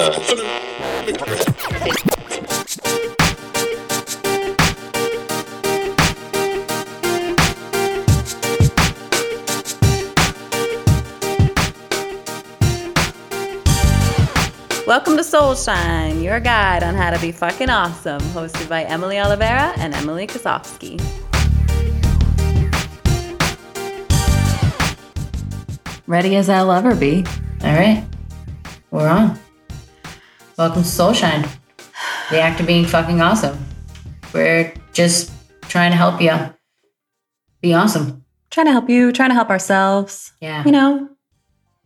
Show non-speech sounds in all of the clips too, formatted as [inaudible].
Welcome to Soul Shine, your guide on how to be fucking awesome, hosted by Emily Oliveira and Emily Kosofsky. Ready as I'll ever be. All right, we're on. Welcome to Soul Shine, the act of being fucking awesome. We're just trying to help you be awesome. Trying to help you, trying to help ourselves. Yeah, You know,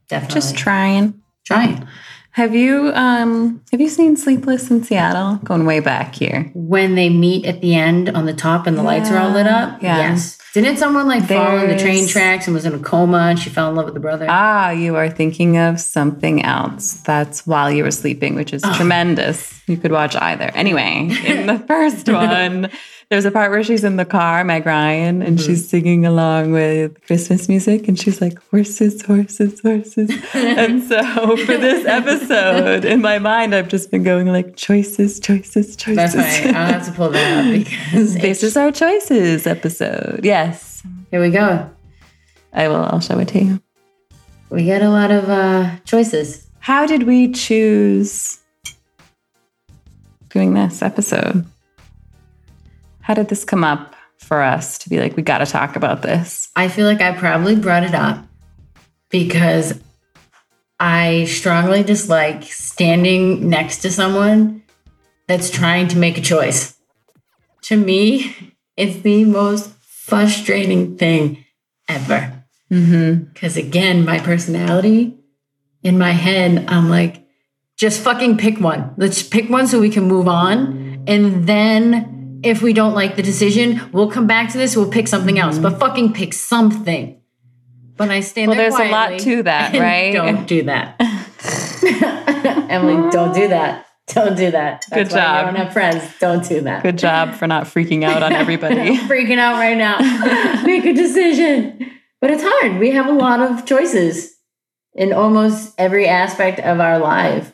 definitely. just trying. trying. Have you um have you seen Sleepless in Seattle? Going way back here. When they meet at the end on the top and the lights are all lit up. Yeah. Yes. Didn't someone like fall in the train tracks and was in a coma and she fell in love with the brother? Ah, you are thinking of something else. That's while you were sleeping, which is tremendous. You could watch either. Anyway, in the [laughs] first one, there's a part where she's in the car, Meg Ryan, and she's singing along with Christmas music, and she's like, horses, horses, horses. [laughs] and so for this episode, in my mind, I've just been going like choices, choices, choices. That's right. I'll have to pull that up [laughs] because this is our choices episode. Yes. here we go. I will, I'll show it to you. We got a lot of uh, choices. How did we choose doing this episode? How did this come up for us to be like, we got to talk about this? I feel like I probably brought it up because I strongly dislike standing next to someone that's trying to make a choice. To me, it's the most frustrating thing ever. Mm-hmm. Because again, my personality in my head, I'm like, just fucking pick one. Let's pick one so we can move on. And then if we don't like the decision, we'll come back to this. We'll pick something else, but mm-hmm. fucking pick something. But I stand Well, there there's a lot to that, right? Don't do that. [laughs] Emily, don't do that. Don't do that. That's Good job. Don't have friends. Don't do that. Good job for not freaking out on everybody. [laughs] Freaking out right now. [laughs] Make a decision. But it's hard. We have a lot of choices in almost every aspect of our life.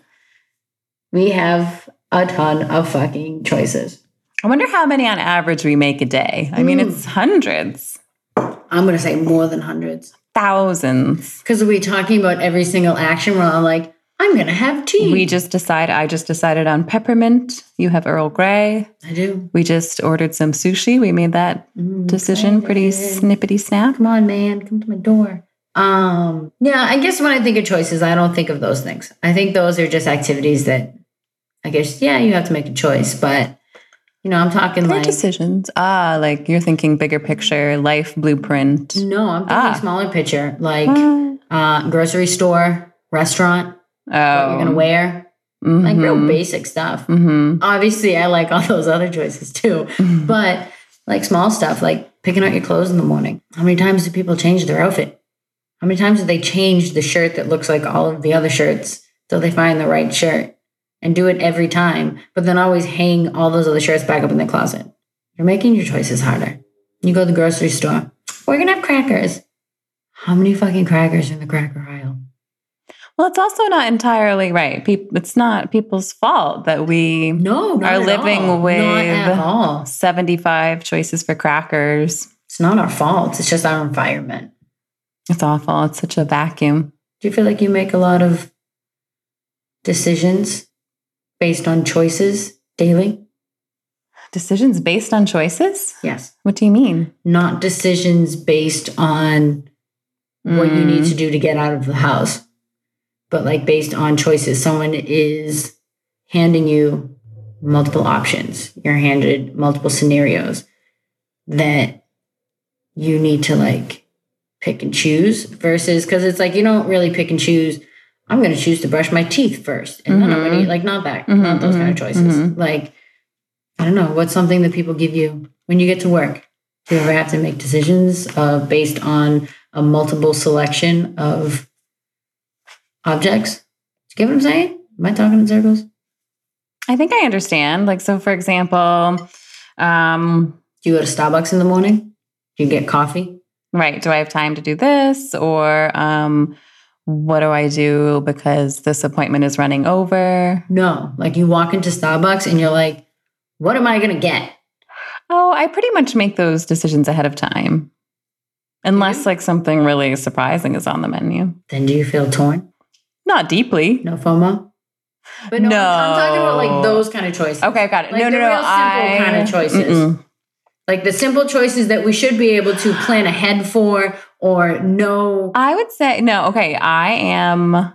We have a ton of fucking choices. I wonder how many on average we make a day. I mean, Hmm. it's hundreds, I'm going to say more than hundreds. thousands. Because we're talking about every single action where I'm like, I'm going to have tea. We just decide. I just decided on peppermint. You have Earl Grey. I do. We just ordered some sushi. We made that Mm, decision pretty snippety snap. Come on, man. Come to my door. Um, yeah, I guess when I think of choices, I don't think of those things. I think those are just activities that I guess, yeah, you have to make a choice, but you know, I'm talking They're like decisions. Ah, like you're thinking bigger picture, life blueprint. no, I'm thinking Ah. smaller picture, like What? uh grocery store, restaurant, Oh, what you're gonna wear, like real mhm, basic stuff. mhm. Obviously, I like all [laughs] those other choices too, but like small stuff, like picking out your clothes in the morning. How many times do people change their outfit? How many times do they change the shirt that looks like all of the other shirts till they find the right shirt and do it every time, but then always hang all those other shirts back up in the closet? You're making your choices harder. You go to the grocery store, we're gonna have crackers. How many fucking crackers are in the cracker aisle? Well, it's also not entirely right. It's not people's fault that we No, are living all. with all. 75 choices for crackers. It's not our fault. It's just our environment. It's awful. It's such a vacuum. Do you feel like you make a lot of decisions based on choices daily? Decisions based on choices? Yes. What do you mean? Not decisions based on what you need to do to get out of the house, but like based on choices. Someone is handing you multiple options, you're handed multiple scenarios that you need to like pick and choose versus because it's like you don't really pick and choose. I'm going to choose to brush my teeth first, and then I'm going to eat like not that, Mhm, not those kind of mhm, choices. mhm. Like I don't know, what's something that people give you when you get to work? Do you ever have to make decisions uh, based on a multiple selection of objects? Do you get what I'm saying? Am I talking in circles? I think I understand. Like, so for example, um, Do you go to Starbucks in the morning? Do you get coffee? right, do I have time to do this? Or um, what do I do because this appointment is running over? No, like you walk into Starbucks and you're like, what am I going to get? Oh, I pretty much make those decisions ahead of time. Unless like something really surprising is on the menu. Then do you feel torn? Not deeply. No FOMO? But no, I'm talking about like those kind of choices. Okay, I got it. Like no, no, no. real simple I, kind of choices. Mm-mm. Like the simple choices that we should be able to plan ahead for or no? I would say no. Okay, I am.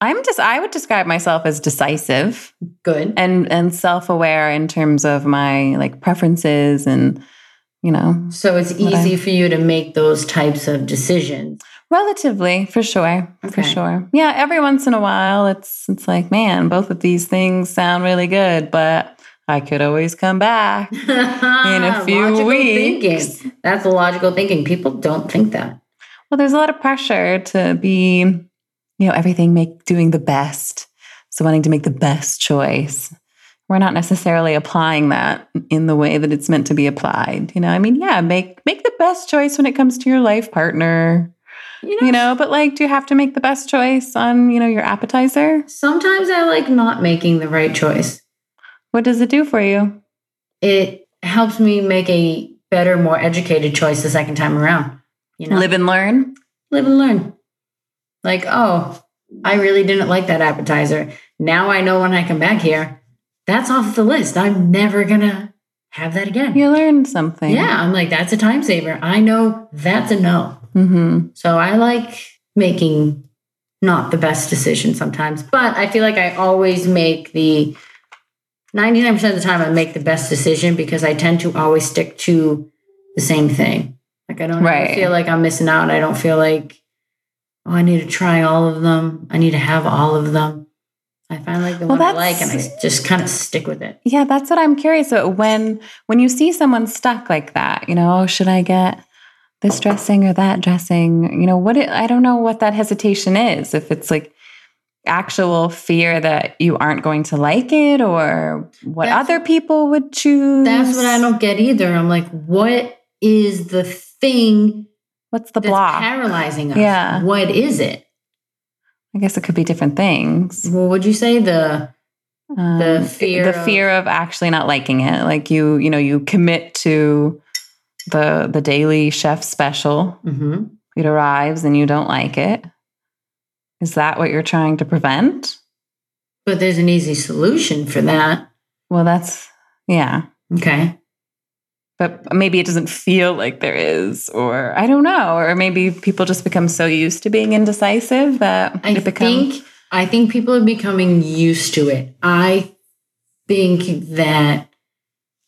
I'm just. I would describe myself as decisive Good. and and self aware in terms of my like preferences and you know So it's What I- easy for you to make those types of decisions. relatively for sure for sure. Yeah, every once in a while, it's it's like man, both of these things sound really good, but I could always come back. [laughs] in a few weeks. Thinking. That's logical thinking. People don't think that. Well, there's a lot of pressure to be, you know, everything make doing the best. So wanting to make the best choice. We're not necessarily applying that in the way that it's meant to be applied. You know, I mean, yeah, make make the best choice when it comes to your life partner. You know, You know, but like, do you have to make the best choice on, you know, your appetizer? sometimes I like not making the right choice. What does it do for you? It helps me make a better, more educated choice the second time around. You know, Live and learn. live and learn. Like, oh, I really didn't like that appetizer. Now I know when I come back here, that's off the list. I'm never gonna have that again. You learn something. Yeah, I'm like, that's a time saver. I know that's a no. Mm-hmm. So I like making not the best decision sometimes, but I feel like I always make the 99% of the time I make the best decision because I tend to always stick to the same thing. Like I don't Right. feel like I'm missing out. And I don't feel like, oh, I need to try all of them. I need to have all of them. I find like the Well, one I like and I just kind of stick with it. Yeah, that's what I'm curious about. When when you see someone stuck like that, you know, oh, should I get this dressing or that dressing? You know, what it, I don't know what that hesitation is. If it's like actual fear that you aren't going to like it or what That's- other people would choose. That's what I don't get either. I'm like, what is the thing What's the that's block? paralyzing us? Yeah. What is it? I guess it could be different things. Well, would you say the Um, The fear the of- fear of actually not liking it. Like you, you know, you commit to the the daily chef special. Mhm. it arrives and you don't like it. Is that what you're trying to prevent? but there's an easy solution for that. Well, that's, yeah. Okay. But maybe it doesn't feel like there is, or I don't know, or maybe people just become so used to being indecisive that I it becomes. think I think people are becoming used to it. I think that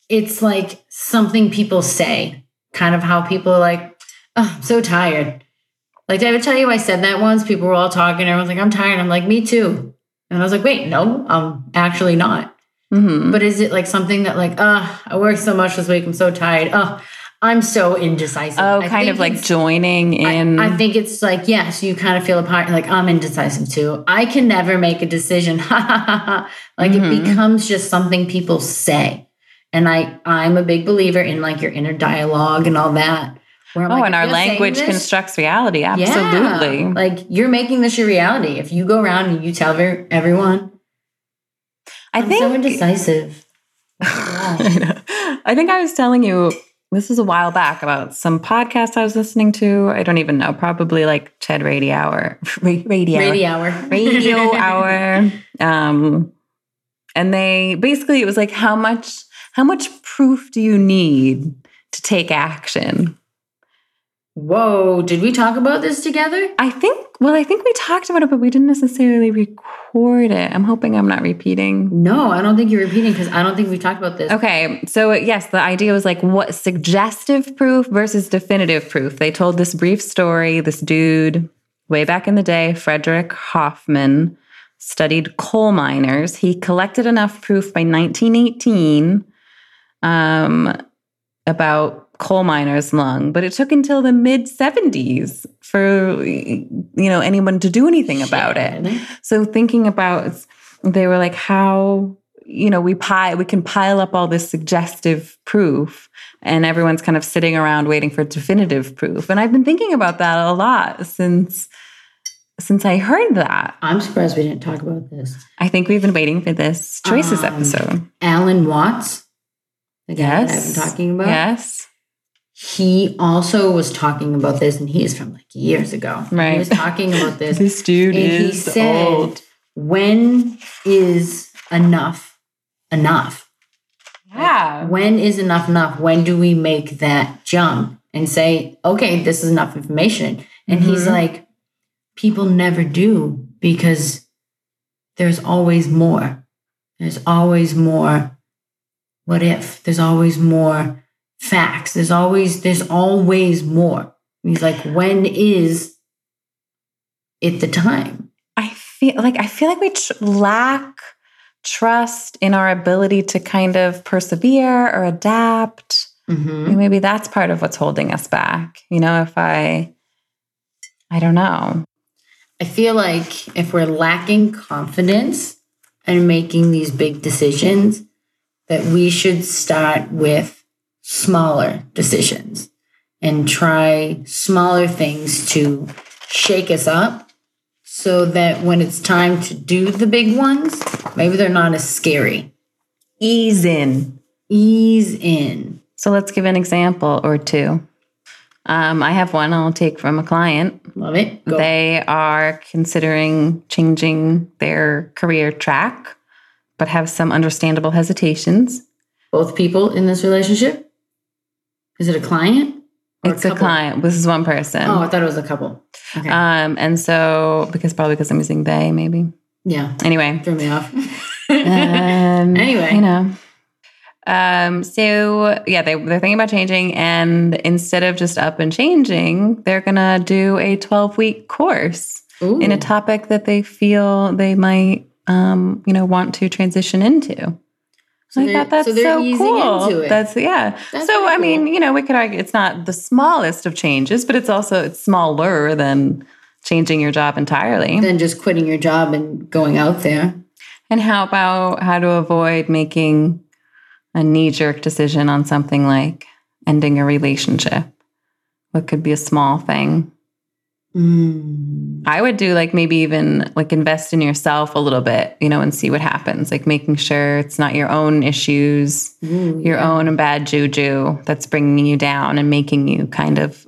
it's like something people say, kind of how people are like, oh, I'm so tired. Like, did I ever tell you I said that once? People were all talking. Everyone's like, I'm tired. I'm like, me too. And I was like, wait, no, I'm actually not. Mhm. But is it like something that like, uh, I worked so much this week, I'm so tired. Oh, I'm so indecisive. Oh, I kind of like joining in. I, think it's like, yes, you kind of feel apart. Like, I'm indecisive too. I can never make a decision. [laughs] like Mhm. it becomes just something people say. And I, I'm a big believer in like your inner dialogue and all that. Where I'm oh, like, and our language constructs reality. Yeah. Absolutely. Like you're making this your reality. If you go around and you tell ver- everyone, I I'm think. so indecisive. [sighs] I. I think I was telling you this is a while back about some podcast I was listening to. I don't even know, probably like TED Radio Hour, [laughs] Ra- Radio, Radio hour. [laughs] Radio Hour. Um, and they basically it was like how much how much proof do you need to take action? Whoa, did we talk about this together? I think well, I think we talked about it, but we didn't necessarily record it. I'm hoping I'm not repeating. No, I don't think you're repeating because I don't think we talked about this. Okay, so yes, the idea was like what suggestive proof versus definitive proof. They told this brief story. This dude, way back in the day, Frederick Hoffman, studied coal miners. He collected enough proof by 1918 um, about coal miners' lung, but it took until the mid 70s for you know anyone to do anything about it. So thinking about they were like how you know we pile we can pile up all this suggestive proof and everyone's kind of sitting around waiting for definitive proof. And I've been thinking about that a lot since since I heard that, I'm surprised we didn't talk about this. I think we've been waiting for this choices Um, episode. Alan Watts, the guy that I've been talking about. Yes. He also was talking about this, and he is from like years ago. Right. He was talking about [laughs] this. This dude and he is said, old. when is enough enough? Yeah. When is enough enough? When do we make that jump and say, okay, this is enough information? And he's Mhm. like, people never do because there's always more. There's always more. What if? There's always more facts. There's always, there's always more. He's like, when is it the time? I feel like I feel like we tr- lack trust in our ability to kind of persevere or adapt. Mm-hmm. Maybe that's part of what's holding us back. You know, if I I don't know. I feel like if we're lacking confidence and making these big decisions, that we should start with smaller decisions and try smaller things to shake us up so that when it's time to do the big ones, maybe they're not as scary. Ease in. Ease in. So let's give an example or two. Um, I have one I'll take from a client. Love it. Go. They are considering changing their career track, but have some understandable hesitations. Both people in this relationship? Is it a client? It's a couple? client. This is one person. Oh, I thought it was a couple. Okay. Um, and so because probably because I'm using they, maybe. yeah. Anyway. Threw me off. Um, [laughs] Anyway. you know. Um, so yeah, they they're thinking about changing, and instead of just up and changing, they're gonna do a 12 week course Ooh. in a topic that they feel they might um, you know, want to transition into. So I thought that's so so, cool. That's yeah. That's so I mean, cool. you know, we could argue it's not the smallest of changes, but it's also it's smaller than changing your job entirely. than just quitting your job and going out there. And how about how to avoid making a knee jerk decision on something like ending a relationship? What could be a small thing? Mm. I would do like maybe even like invest in yourself a little bit, you know, and see what happens. Like making sure it's not your own issues, Ooh, your yeah. own bad juju that's bringing you down and making you kind of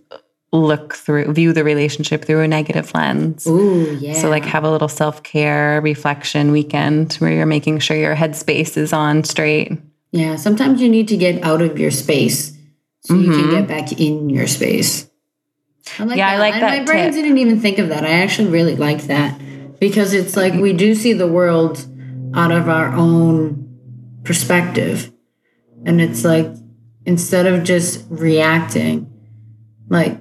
look through, view the relationship through a negative lens. Ooh, yeah. So, like, have a little self care reflection weekend where you're making sure your headspace is on straight. yeah. Sometimes you need to get out of your space so you can Mhm. get back in your space. I like Yeah, I like And that My brain tip. didn't even think of that. I actually really like that because it's like we do see the world out of our own perspective, and it's like instead of just reacting, like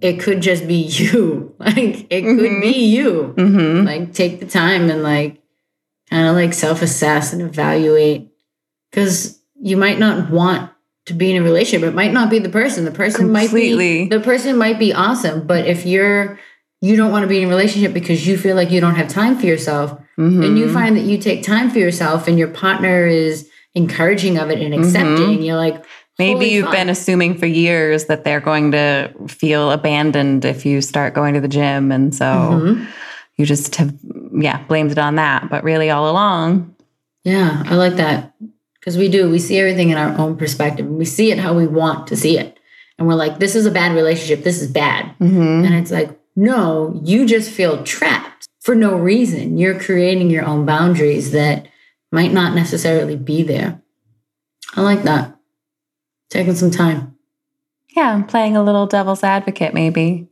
it could just be [laughs] you. Like it could Mhm. be you. Mm-hmm. like take the time and like kind of like self-assess and evaluate because you might not want to be in a relationship it might not be the person the person might be the person might be awesome but if you're you don't want to be in a relationship because you feel like you don't have time for yourself Mm-hmm. and you find that you take time for yourself and your partner is encouraging of it and accepting Mhm. and you're like Maybe you've fuck. been assuming for years that they're going to feel abandoned if you start going to the gym. And so Mhm. you just have, yeah, blamed it on that. But really, all along, Yeah, I like that because we do. We see everything in our own perspective. and We see it how we want to see it, and we're like, "This is a bad relationship. This is bad," Mhm. and it's like, no, you just feel trapped for no reason. You're creating your own boundaries that might not necessarily be there. I like that. Taking some time. yeah, I'm playing a little devil's advocate, maybe.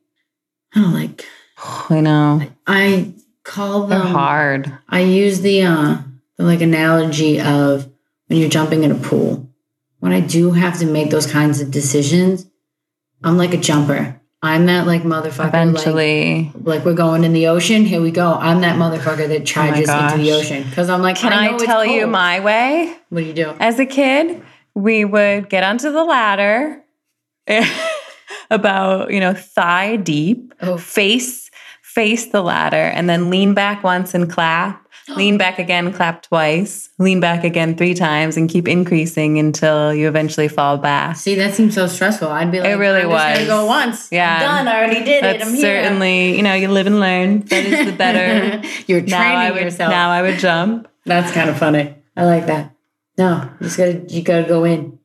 I don't like. [sighs] I know. I call They're them hard. I use the uh the like analogy of when you're jumping in a pool. When I do have to make those kinds of decisions, I'm like a jumper. I'm that like motherfucker. Eventually. like, like we're going in the ocean. Here we go. I'm that motherfucker that oh charges into the ocean because I'm like, Can I, I, tell you my way? What do you do? As a kid, we would get onto the ladder [laughs] about, you know, thigh deep, Oh. face face the ladder and then lean back once and clap. Lean back again, clap twice, lean back again three times, and keep increasing until you eventually fall back. See, that seems so stressful. I'd be like, it really I'm just was. gonna go once. Yeah. I'm done. I already did it. I'm here. certainly, you know, you live and learn. That is the better. [laughs] You're now training would yourself. now I would jump. That's kind of funny. I like that. No, you just gotta you gotta go in.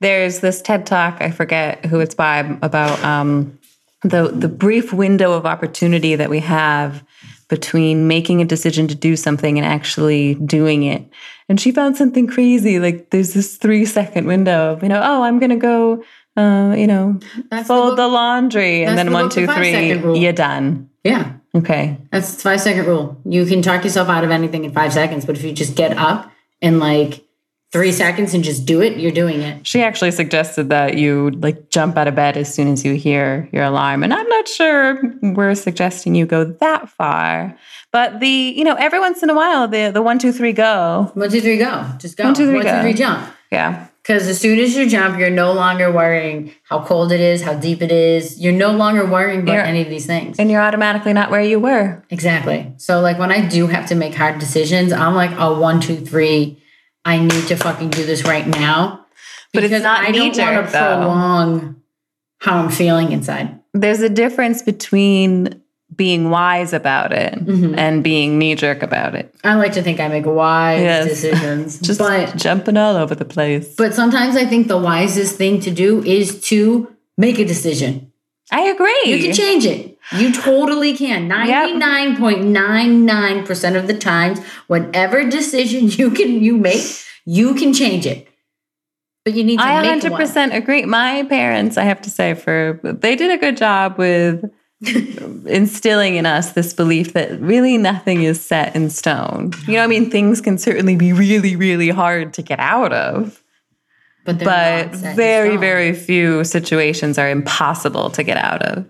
There's this TED talk, I forget who it's by, about um, the the brief window of opportunity that we have between making a decision to do something and actually doing it. And she found something crazy. Like there's this three second window of, you know, oh, I'm gonna go uh, you know, That's fold the the, laundry and then the one, two, three, you're done. Yeah. Okay. That's the five second rule. You can talk yourself out of anything in five seconds, but if you just get up and like three seconds and just do it, you're doing it. She actually suggested that you like jump out of bed as soon as you hear your alarm. And I'm not sure we're suggesting you go that far. But the, you know, every once in a while, the the one, two, three, go. One, two, three, go. Just go. One, two, three, go. jump. Yeah. Because as soon as you jump, you're no longer worrying how cold it is, how deep it is. You're no longer worrying about You're- any of these things. And you're automatically not where you were. Exactly. So like when I do have to make hard decisions, I'm like, oh, one, two, three. I need to fucking do this right now. But it's not I don't want to prolong how I'm feeling inside. There's a difference between being wise about it Mm-hmm. and being knee jerk about it. I like to think I make wise Yes. decisions. [laughs] Just but jumping all over the place. but sometimes I think the wisest thing to do is to make a decision. I agree. You can change it. You totally can. 99.99% of the times, whatever decision you can you make, you can change it. But you need to I make 100% agree. My parents, I have to say, for they did a good job with [laughs] instilling in us this belief that really nothing is set in stone. You know, I mean, things can certainly be really, really hard to get out of, But, but not set in very, very few situations are impossible to get out of.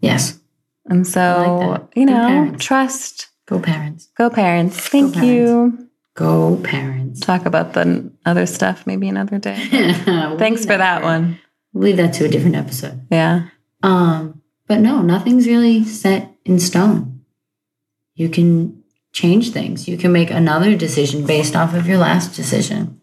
Yes. And so, that. you know, parents. trust. Go parents. Go parents. Thank parents. you. Go parents. Talk about the other stuff maybe another day. [laughs] [laughs] Thanks for that one. We'll leave that to a different episode. Yeah. Um, but no, nothing's really set in stone. You can change things. You can make another decision based off of your last decision.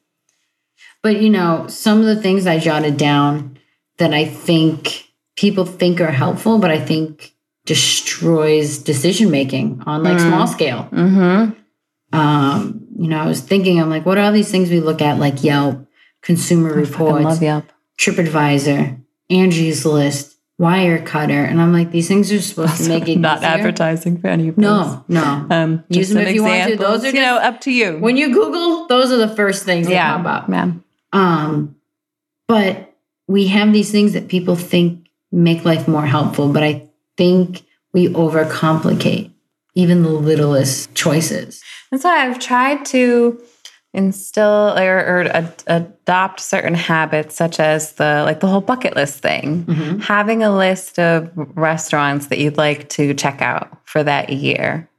But you know, some of the things I jotted down that I think people think are helpful, but I think destroys decision making on like small scale. Mm-hmm. Um, you know, I was thinking, I'm like, what are all these things we look at, like Yelp, Consumer I Reports, love Yelp. TripAdvisor, Angie's List, Wirecutter, and I'm like, these things are supposed to make it Not easier. advertising for any of No, no. Um, Use just them if you want to. Those are you know, up to you. when you Google, those are the first things that yeah, pop up. man. Um, but we have these things that people think make life more helpful, but I think we overcomplicate even the littlest choices. That's why I've tried to instill or, or ad- adopt certain habits, such as the like the whole bucket list thing. Mm-hmm. Having a list of restaurants that you'd like to check out for that year.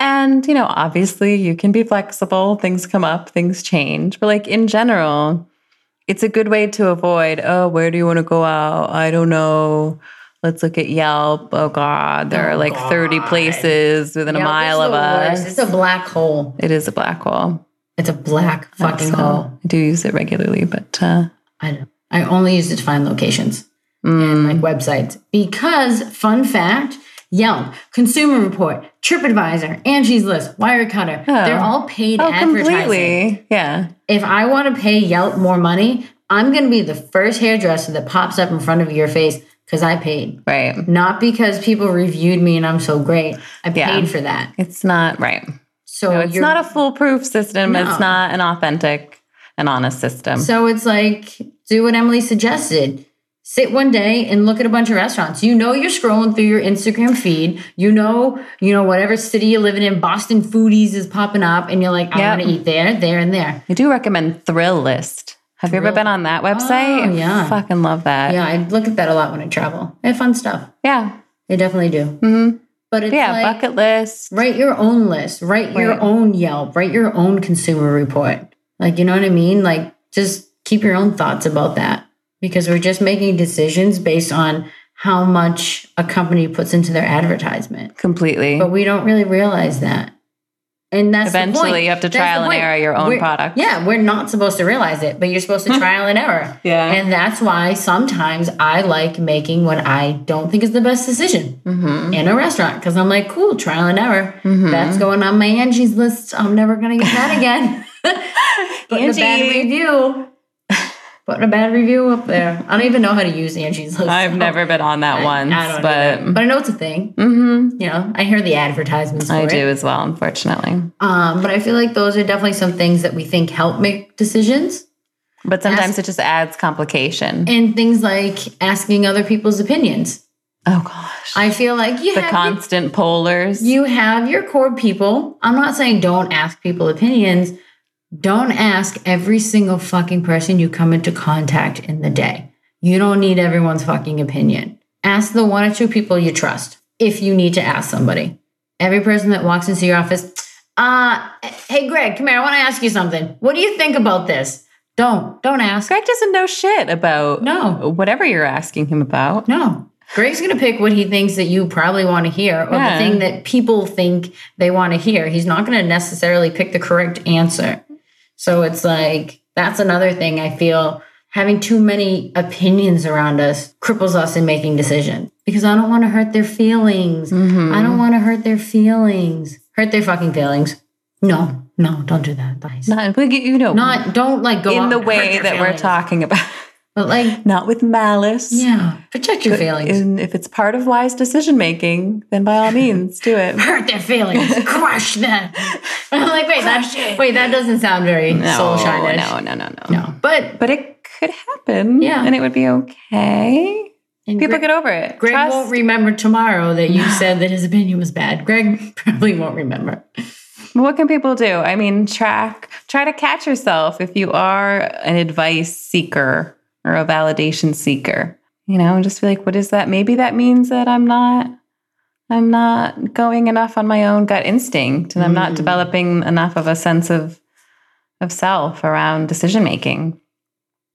And, you know, obviously you can be flexible, things come up, things change. But like in general, it's a good way to avoid, oh, where do you want to go out? I don't know. Let's look at Yelp. Oh God, there Oh, are like 30 places within a Yelp is mile of worst. us. It's a black hole. It is a black hole. It's a black fucking So, hole. I do use it regularly, but uh, I don't. I only use it to find locations mm, and like websites because, fun fact, Yelp, Consumer Report, TripAdvisor, Angie's List, Wirecutter, Oh. they're all paid oh, advertising. completely. Yeah. If I want to pay Yelp more money, I'm going to be the first hairdresser that pops up in front of your face because I paid, Right. not because people reviewed me and I'm so great. I Yeah. paid for that. It's not right. So No, it's not a foolproof system. No. It's not an authentic and honest system. So it's like, do what Emily suggested. Sit one day and look at a bunch of restaurants. You know you're scrolling through your Instagram feed. You know, you know, whatever city you're living in, Boston Foodies is popping up, and you're like, I Yep. want to eat there, there, and there. I do recommend Thrillist. Have you ever been on that website? Oh, yeah. Fucking love that. Yeah, I look at that a lot when I travel. They have fun stuff. Yeah. They definitely do. hmm But it's Yeah. like, bucket list. write your own list, write your own Yelp, write your own consumer report. Like, you know what I mean? Like, just keep your own thoughts about that because we're just making decisions based on how much a company puts into their advertisement. Completely. But we don't really realize that. And that's the Eventually, you have to trial and error your own We're- product. Yeah, we're not supposed to realize it, but you're supposed to [laughs] trial and error. Yeah. And that's why sometimes I like making what I don't think is the best decision Mm-hmm. in a restaurant because I'm like, cool, trial and error. That's going on my Angie's list. I'm never going to get that again. [laughs] [laughs] Putting a bad Angie. review. Putting a bad review up there. I don't even know how to use Angie's list. I've so never been on that I- once, I but either. but I know it's a thing. Mhm. You know, I hear the advertisements for I it. do as well, unfortunately. Um, but I feel like those are definitely some things that we think help make decisions. But sometimes it just adds complication. And things like asking other people's opinions. Oh gosh, I feel like you the have constant pollers. you have your core people. I'm not saying don't ask people opinions. Don't ask every single fucking person you come into contact in the day. You don't need everyone's fucking opinion. Ask the one or two people you trust if you need to ask somebody. Every person that walks into your office, uh, hey Greg, come here. I want to ask you something. What do you think about this? Don't, don't ask. Greg doesn't know shit about No. whatever you're asking him about. No. Greg's going to pick what he thinks that you probably want to hear or Yeah. the thing that people think they want to hear. He's not going to necessarily pick the correct answer. So it's like, that's another thing I feel having too many opinions around us cripples us in making decisions because I don't want to hurt their feelings. Mm-hmm. I don't want to hurt their feelings. Hurt their fucking feelings. No, no, don't do that. Guys. Not, you know, Not, don't like go in the way that we're talking about. But like, [laughs] Not with malice. yeah, protect your feelings. And if it's part of wise decision making, then by all means, do it. [laughs] hurt their feelings, crush them. [laughs] [laughs] I'm like, wait, that wait, that doesn't sound very No, soul shine no, no, no, no, no. But But it could happen. Yeah. And it would be okay. and People Greg, get over it. Greg Trust. won't remember tomorrow that you [laughs] said that his opinion was bad. Greg [laughs] probably won't remember. What can people do? I mean, track, try to catch yourself if you are an advice seeker or a validation seeker. You know, and just be like, what is that? Maybe that means that I'm not, I'm not going enough on my own gut instinct, and I'm not Mm. developing enough of a sense of of self around decision making.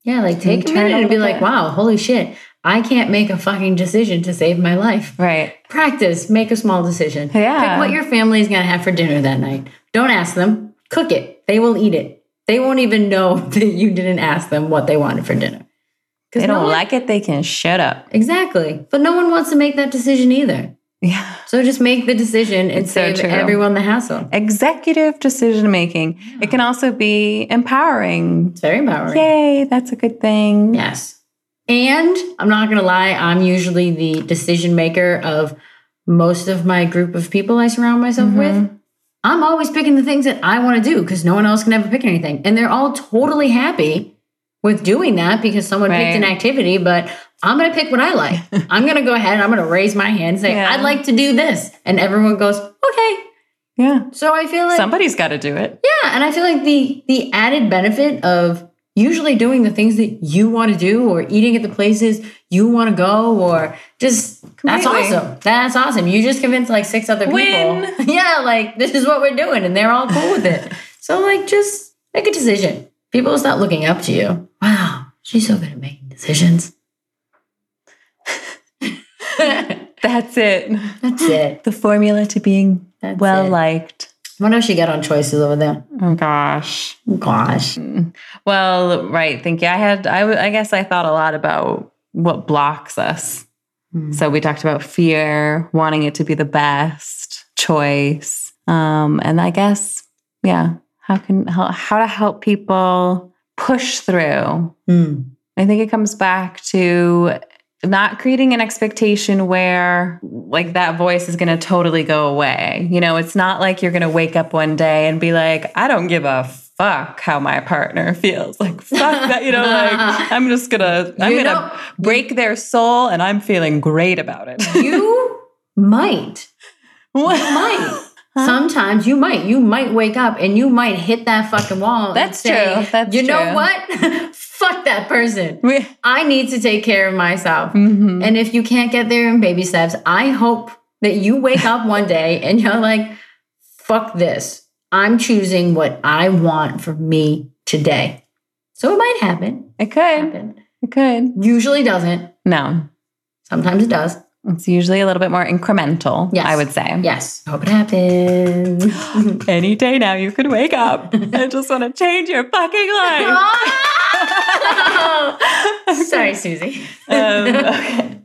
Yeah, like take a minute and be like, bit. wow, holy shit, I can't make a fucking decision to save my life. Right. Practice, make a small decision. Yeah. Pick what your family is going to have for dinner that night. Don't ask them, cook it. They will eat it. They won't even know [laughs] that you didn't ask them what they wanted for dinner. They don't one- like it, they can shut up. Exactly. But no one wants to make that decision either. Yeah. So just make the decision and It's so save true. everyone the hassle. Executive decision making. It can also be empowering. It's very empowering. Yay, that's a good thing. Yes. And I'm not going to lie, I'm usually the decision maker of most of my group of people I surround myself Mm-hmm. with. I'm always picking the things that I want to do because no one else can ever pick anything. And they're all totally happy with doing that because someone picked an activity, but I'm going to pick what I like. [laughs] I'm going to go ahead and I'm going to raise my hand and say, Yeah. I'd like to do this. And everyone goes, okay. Yeah. So I feel like Somebody's got to do it. Yeah, and I feel like the the added benefit of usually doing the things that you want to do or eating at the places you want to go or just that's awesome. That's awesome. You just convinced like six other people. Win. [laughs] yeah, like this is what we're doing and they're all cool with it. [laughs] So like just make a decision. People will start looking up to you. Wow, she's so good at making decisions. [laughs] That's it. That's it. The formula to being That's well it. liked. What else she got on choices over there? Oh gosh. Gosh. Well, right. Thank you. I had. I. w- I guess I thought a lot about what blocks us. Hmm. So we talked about fear, wanting it to be the best choice, um, and I guess, yeah, how can how, how to help people push through. Hmm. I think it comes back to not creating an expectation where like that voice is going to totally go away. You know, it's not like you're going to wake up one day and be like, I don't give a fuck how my partner [laughs] feels. Like fuck that, you know, like [laughs] I'm just going to I'm going to break their soul and I'm feeling great about it. [laughs] You might. What? might. Sometimes you might. You might wake up and you might hit that fucking wall. That's say, true. That's true. you know what? Fuck that person. We- I need to take care of myself. Mhm. And if you can't get there in baby steps, I hope that you wake up one day and you're like, fuck this. I'm choosing what I want for me today. So it might happen. It could. happen. It could. Usually doesn't. No. Sometimes it does. It's usually a little bit more incremental, Yes. I would say. Yes. Hope it happens. [gasps] Any day now, you could wake up [laughs] and just want to change your fucking life. [laughs] [laughs] Sorry, Susie. Um, okay.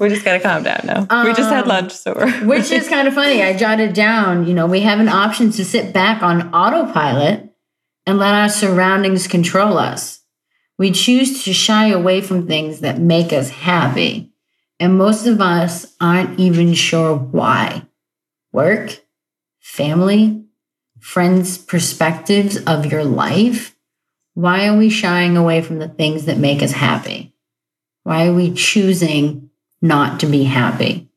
We just got to calm down now. we just had Um, lunch, so we're. [laughs] Which is kind of funny. I jotted down, you know, we have an option to sit back on autopilot and let our surroundings control us. We choose to shy away from things that make us happy. And most of us aren't even sure why. Work, family, friends' perspectives of your life. Why are we shying away from the things that make us happy? Why are we choosing not to be happy?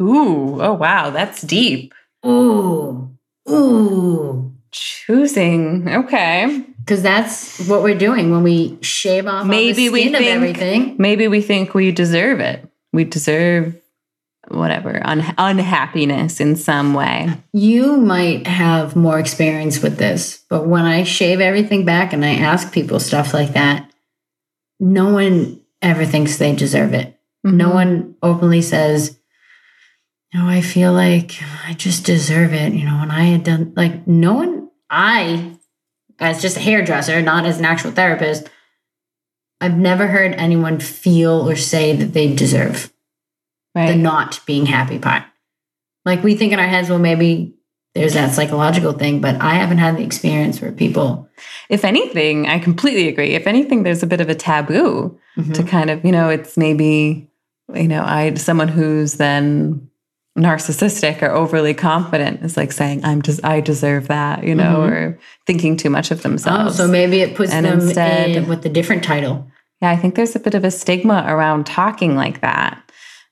Ooh, oh, wow. That's deep. Ooh, ooh. Choosing. Okay. Because that's what we're doing when we shave off Maybe we think- everything. Maybe we think we deserve it. We deserve whatever, un- unhappiness in some way. You might have more experience with this, but when I shave everything back and I ask people stuff like that, no one ever thinks they deserve it. No Mhm. one openly says, "No, I feel like I just deserve it. You know, when I had done, like, no one, I, as just a hairdresser, not as an actual therapist, I've never heard anyone feel or say that they deserve the not being happy part. Like, we think in our heads, well, maybe there's that psychological thing, but I haven't had the experience where people, If anything, I completely agree. If anything, there's a bit of a taboo Mhm. to kind of, you know, it's maybe, you know, I someone who's then narcissistic or overly confident is like saying, I'm just I deserve that, you know, Mhm. or thinking too much of themselves. oh, so maybe it puts And them instead- in with a different title. Yeah, I think there's a bit of a stigma around talking like that.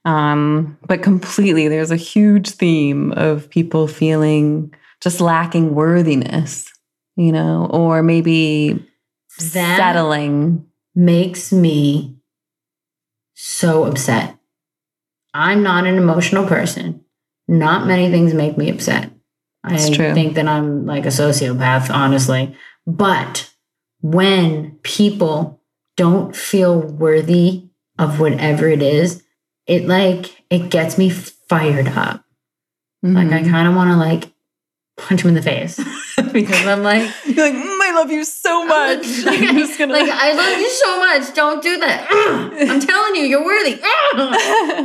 Um, but completely, there's a huge theme of people feeling just lacking worthiness, you know, or maybe That- settling. makes me so upset. I'm not an emotional person. Not many things make me upset. I true. think that I'm like a sociopath, honestly. But when people don't feel worthy of whatever it is, it like it gets me fired up. Like I Mhm. kind of want to like punch him in the face [laughs] because I'm like, [laughs] You're like, "Mm, I love you so much. like, [laughs] I'm just gonna like, I love you so much. Don't do that. I'm telling you, you're worthy.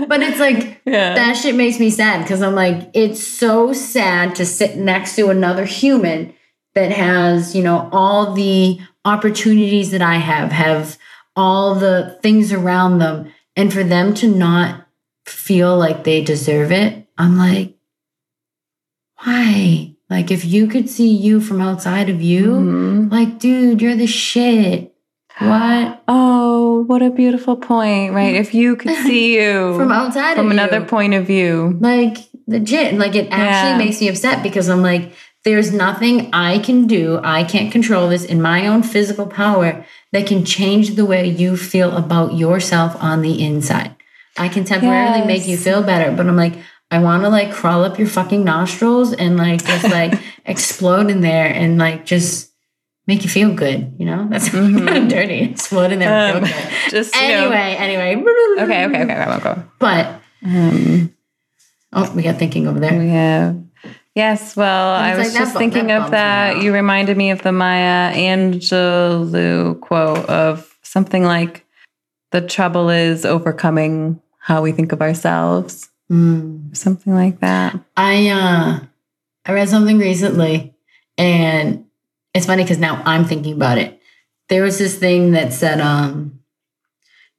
But it's like yeah. that shit makes me sad because I'm like, it's so sad to sit next to another human that has, you know, all the opportunities that I have, have all the things around them, and for them to not feel like they deserve it. I'm like, why? Like, if you could see you from outside of you, Mhm. like, dude, you're the shit. What? Oh, what a beautiful point, right? If you could [laughs] see you From outside from another you. point of view. Like, legit. Like, it actually Yeah. makes me upset because I'm like, there's nothing I can do. I can't control this in my own physical power that can change the way you feel about yourself on the inside. I can temporarily make you feel better, but I'm like, I want to like crawl up your fucking nostrils and like just [laughs] like explode in there and like just make you feel good. You know, that's Mhm. kind of dirty. Explode in there Um, good. [laughs] just you know- Anyway, anyway. okay, okay, okay. I won't go. But Um, oh, we got thinking over there. we have. Yes, well, I was like just thinking of that. You reminded me of the Maya Angelou quote of something like, "The trouble is overcoming how we think of ourselves." Mm. Something like that. I uh I read something recently and it's funny because now I'm thinking about it. There was this thing that said, um,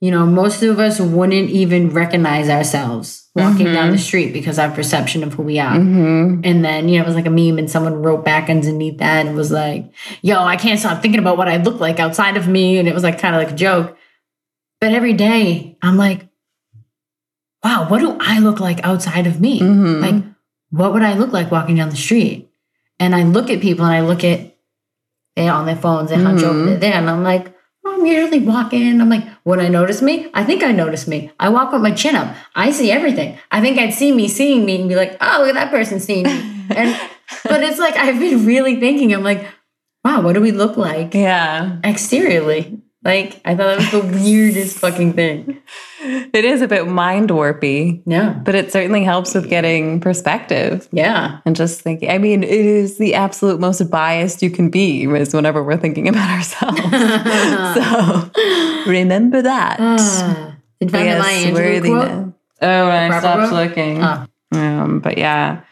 you know, most of us wouldn't even recognize ourselves walking down Mhm. the street because our perception of who we are. hmm And then, you know, it was like a meme, and someone wrote back underneath that and was like, yo, I can't stop thinking about what I look like outside of me. And it was like kind of like a joke. But every day, I'm like, wow, what do I look like outside of me? Mhm. Like, what would I look like walking down the street? And I look at people and I look at they on their phones, they hunch over Mhm. there, and I'm like, I'm usually walking. I'm like, would I notice me? I think I notice me. I walk with my chin up. I see everything. I think I'd see me seeing me and be like, oh, look at that person seeing me. [laughs] And but it's like I've been really thinking. I'm like, wow, what do we look like yeah. exteriorly? Like, I thought that was the [laughs] weirdest fucking thing. It is a bit mind warpy, Yeah. but it certainly helps with getting perspective Yeah. and just thinking. I mean, it is the absolute most biased you can be is whenever we're thinking about [laughs] ourselves. [laughs] so remember that. Ah. Did find Yes, Angelou worthiness. quote? Oh, I proper stopped quote? looking. Ah. Um, but yeah,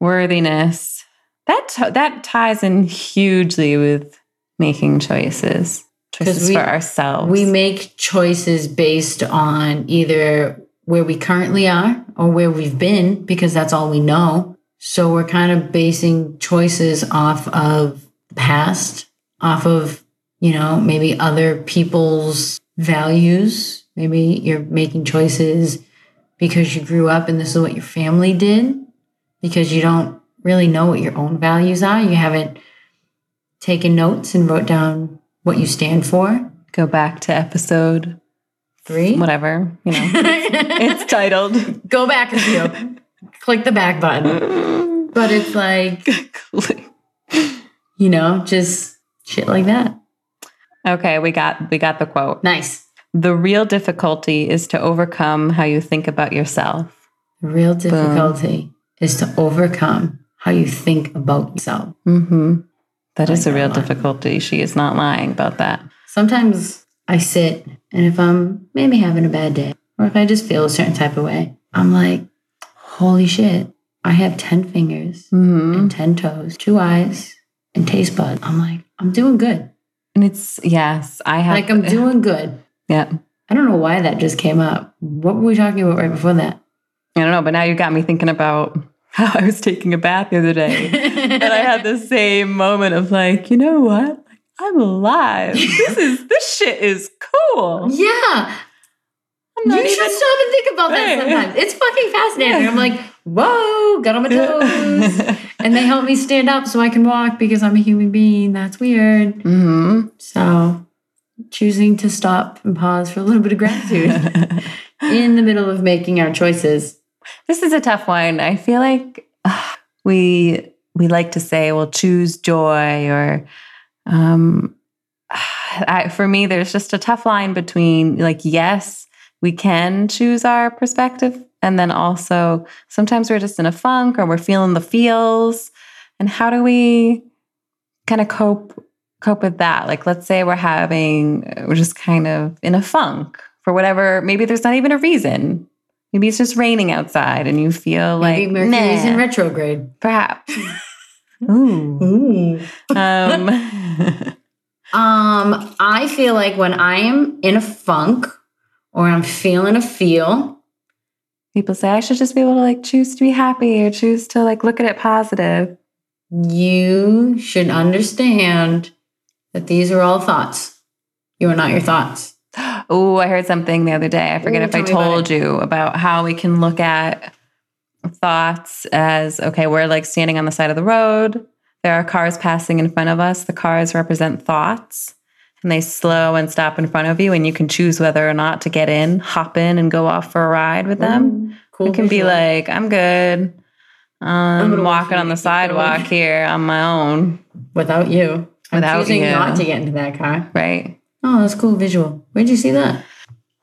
worthiness. That t- that ties in hugely with making choices, choices we- for ourselves. We make choices based on either where we currently are or where we've been because that's all we know. So we're kind of basing choices off of the past, off of, you know, maybe other people's values. Maybe you're making choices because you grew up and this is what your family did because you don't really know what your own values are. You haven't taken notes and wrote down what you stand for. go back to episode Three. whatever you know. [laughs] it's titled. Go back a few. Click the back button. But it's like, you know, just shit like that. okay, we got we got the quote. Nice. The real difficulty is to overcome how you think about yourself. The real difficulty is to overcome how you think about yourself. Mm-hmm. That is a real line. difficulty. She is not lying about that. Sometimes I sit and if I'm maybe having a bad day or if I just feel a certain type of way, I'm like, holy shit, I have 10 fingers Mm-hmm. and 10 toes, two eyes, and taste buds. I'm like, I'm doing good. And it's yes, I have. Like, I'm doing good. [laughs] Yeah, I don't know why that just came up. What were we talking about right before that? I don't know, but now you got me thinking about how [laughs] I was taking a bath the other day, and I had the [laughs] same moment of like, you know what? I'm alive. This is this shit is cool. Yeah. I'm not you should even- stop and think about that Right. sometimes. It's fucking fascinating. Yeah. I'm like, whoa, got on my [laughs] toes. and they help me stand up so I can walk because I'm a human being. That's weird. hmm So choosing to stop and pause for a little bit of gratitude in the middle of making our choices. This is a tough one. I feel like uh, [sighs] we we like to say, "Well, choose joy," or um, [sighs] I, for me, there's just a tough line between like, yes, we can choose our perspective, and then also sometimes we're just in a funk or we're feeling the feels, and how do we kind of cope cope with that? Like, let's say we're having we're just kind of in a funk for whatever. Maybe there's not even a reason. Maybe it's just raining outside and you feel Maybe like Mercury's nah, in retrograde. perhaps. [laughs] Ooh. Ooh. Um, [laughs] [laughs] Um, I feel like when I am in a funk or I'm feeling a feel, people say I should just be able to like choose to be happy or choose to like look at it positive. you should understand that these are all thoughts. You are not your thoughts. Oh, I heard something the other day. I forget Ooh, if I tell me about told you about how we can look at thoughts as okay, we're like standing on the side of the road. There are cars passing in front of us. The cars represent thoughts and they slow and stop in front of you, and you can choose whether or not to get in, hop in, and go off for a ride with them. Ooh, cool. You can be visual. like, I'm good. I'm walking on the sidewalk going." here on my own, without you. I'm Without choosing you. not to get into that car. right? Oh, that's cool visual. Where'd you see that?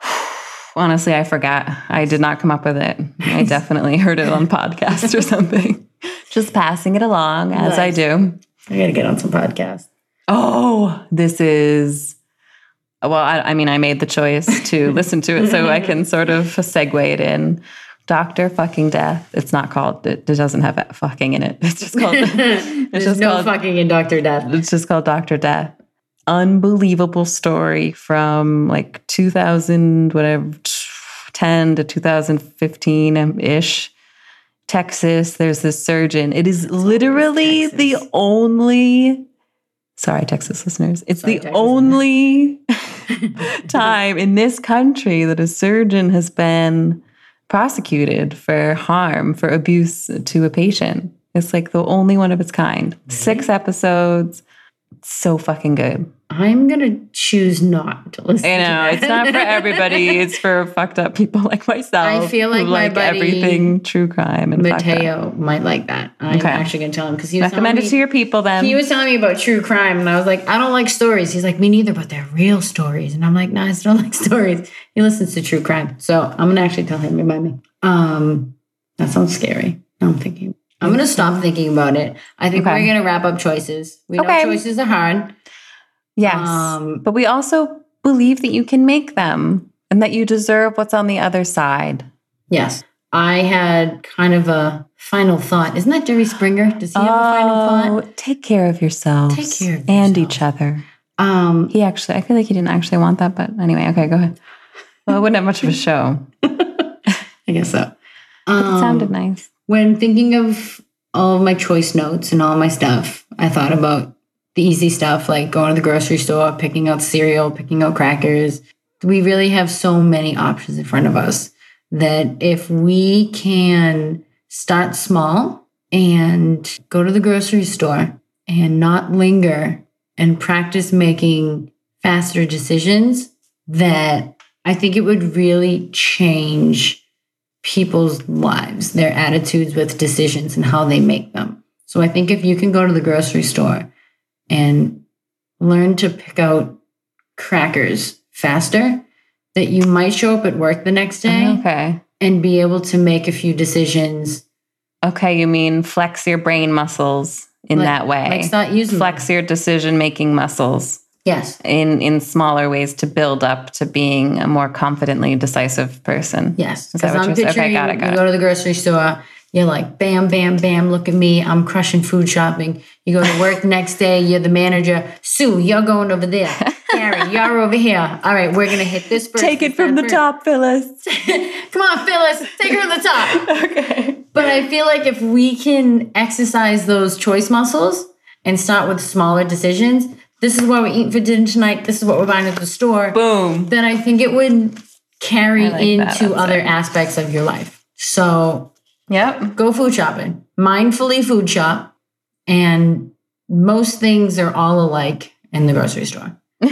[sighs] Honestly, I forgot. I did not come up with it. I [laughs] definitely heard it on podcast or something. Just passing it along as I do. I gotta get on some podcast. Oh, this is. Well, I, I mean, I made the choice to [laughs] listen to it, so I can sort of segue it in. Doctor fucking death. It's not called. It, it doesn't have fucking in it. It's just called. [laughs] There's just no called- fucking in Doctor Death. It's just called Doctor Death. Unbelievable story from like 2000, whatever, 10 to 2015 ish. Texas, there's this surgeon. It is literally Texas. the only, sorry, Texas listeners, it's Sorry, the Texas only [laughs] time in this country that a surgeon has been prosecuted for harm, for abuse to a patient. It's like the only one of its kind. Six episodes, so fucking good. I'm gonna choose not to listen. I know to it's not for everybody. [laughs] It's for fucked up people like myself. I feel like like buddy everything true crime and. Mateo might like that. I'm Okay. actually gonna tell him because he was Recommend it to your people then. he was telling me about true crime, and I was like, I don't like stories. He's like, me neither, but they're real stories. And I'm like, nah, I still [laughs] like stories. He listens to true crime, so I'm gonna actually tell him. Remind me. Um, that sounds scary. Now I'm thinking. I'm gonna stop thinking about it. I think Okay. we're gonna wrap up choices. We know Okay. choices are hard. yes, Um, but we also believe that you can make them and that you deserve what's on the other side. Yes. I had kind of a final thought. Isn't that Jerry Springer? Does he have a final thought? Oh, take care of yourselves. Take care of and yourself. each other. Um, He actually, I feel like he didn't actually want that, but anyway, okay, go ahead. Well, it wouldn't have much of a show. [laughs] I guess so. But it Um, sounded nice. When thinking of all of my choice notes and all my stuff, I thought about the easy stuff like going to the grocery store, picking out cereal, picking out crackers. We really have so many options in front of us that if we can start small and go to the grocery store and not linger and practice making faster decisions, that I think it would really change people's lives, their attitudes with decisions and how they make them. So I think if you can go to the grocery store and learn to pick out crackers faster, that you might show up at work the next day Okay. and be able to make a few decisions. Okay, you mean flex your brain muscles in like- that way. Like start using them. flex your decision making muscles Yes. in in smaller ways to build up to being a more confidently decisive person. Yes. Because what I'm saying? Okay, picturing got it, you, got you go to the grocery store, you're like, bam, bam, bam, look at me. I'm crushing food shopping. You go to work the [laughs] next day, you're the manager. Sue, you're going over there. Gary, [laughs] you're over here. All right, we're going to hit this person. Take it from the top, Phyllis. [laughs] Come on, Phyllis, take her from the top. okay. But I feel like if we can exercise those choice muscles and start with smaller decisions, this is what we're eating for dinner tonight. This is what we're buying at the store. Boom. Then I think it would carry like into other aspects of your life. So Yep. go food shopping, mindfully food shop, and most things are all alike in the grocery store. [laughs]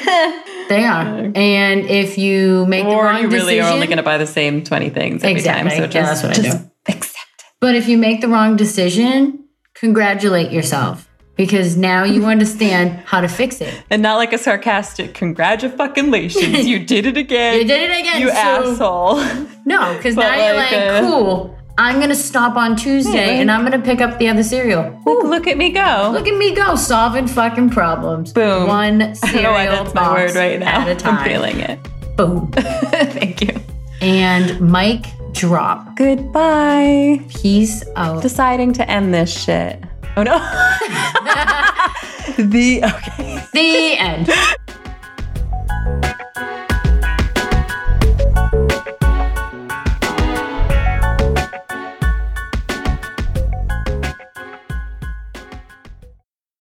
They are. And if you make the or wrong you really decision, are only going to buy the same 20 things every Exactly. time. So Yeah, just, that's what I do. accept it. But if you make the wrong decision, congratulate yourself because now you understand how to fix it. [laughs] And not like a sarcastic congratulations. [laughs] you did it again. You did it again, You Sue. asshole. [laughs] No, because now you're like, like, uh, cool. I'm gonna stop on Tuesday Yeah. and I'm gonna pick up the other cereal. Ooh, look at me go. Look at me go, solving fucking problems. Boom. One I don't cereal know why that's my word right now. at a time. I'm feeling it. Boom. Thank you. And mic drop. Goodbye. Peace out. Deciding to end this shit. Oh no. [laughs] [laughs] the okay. The end. [laughs]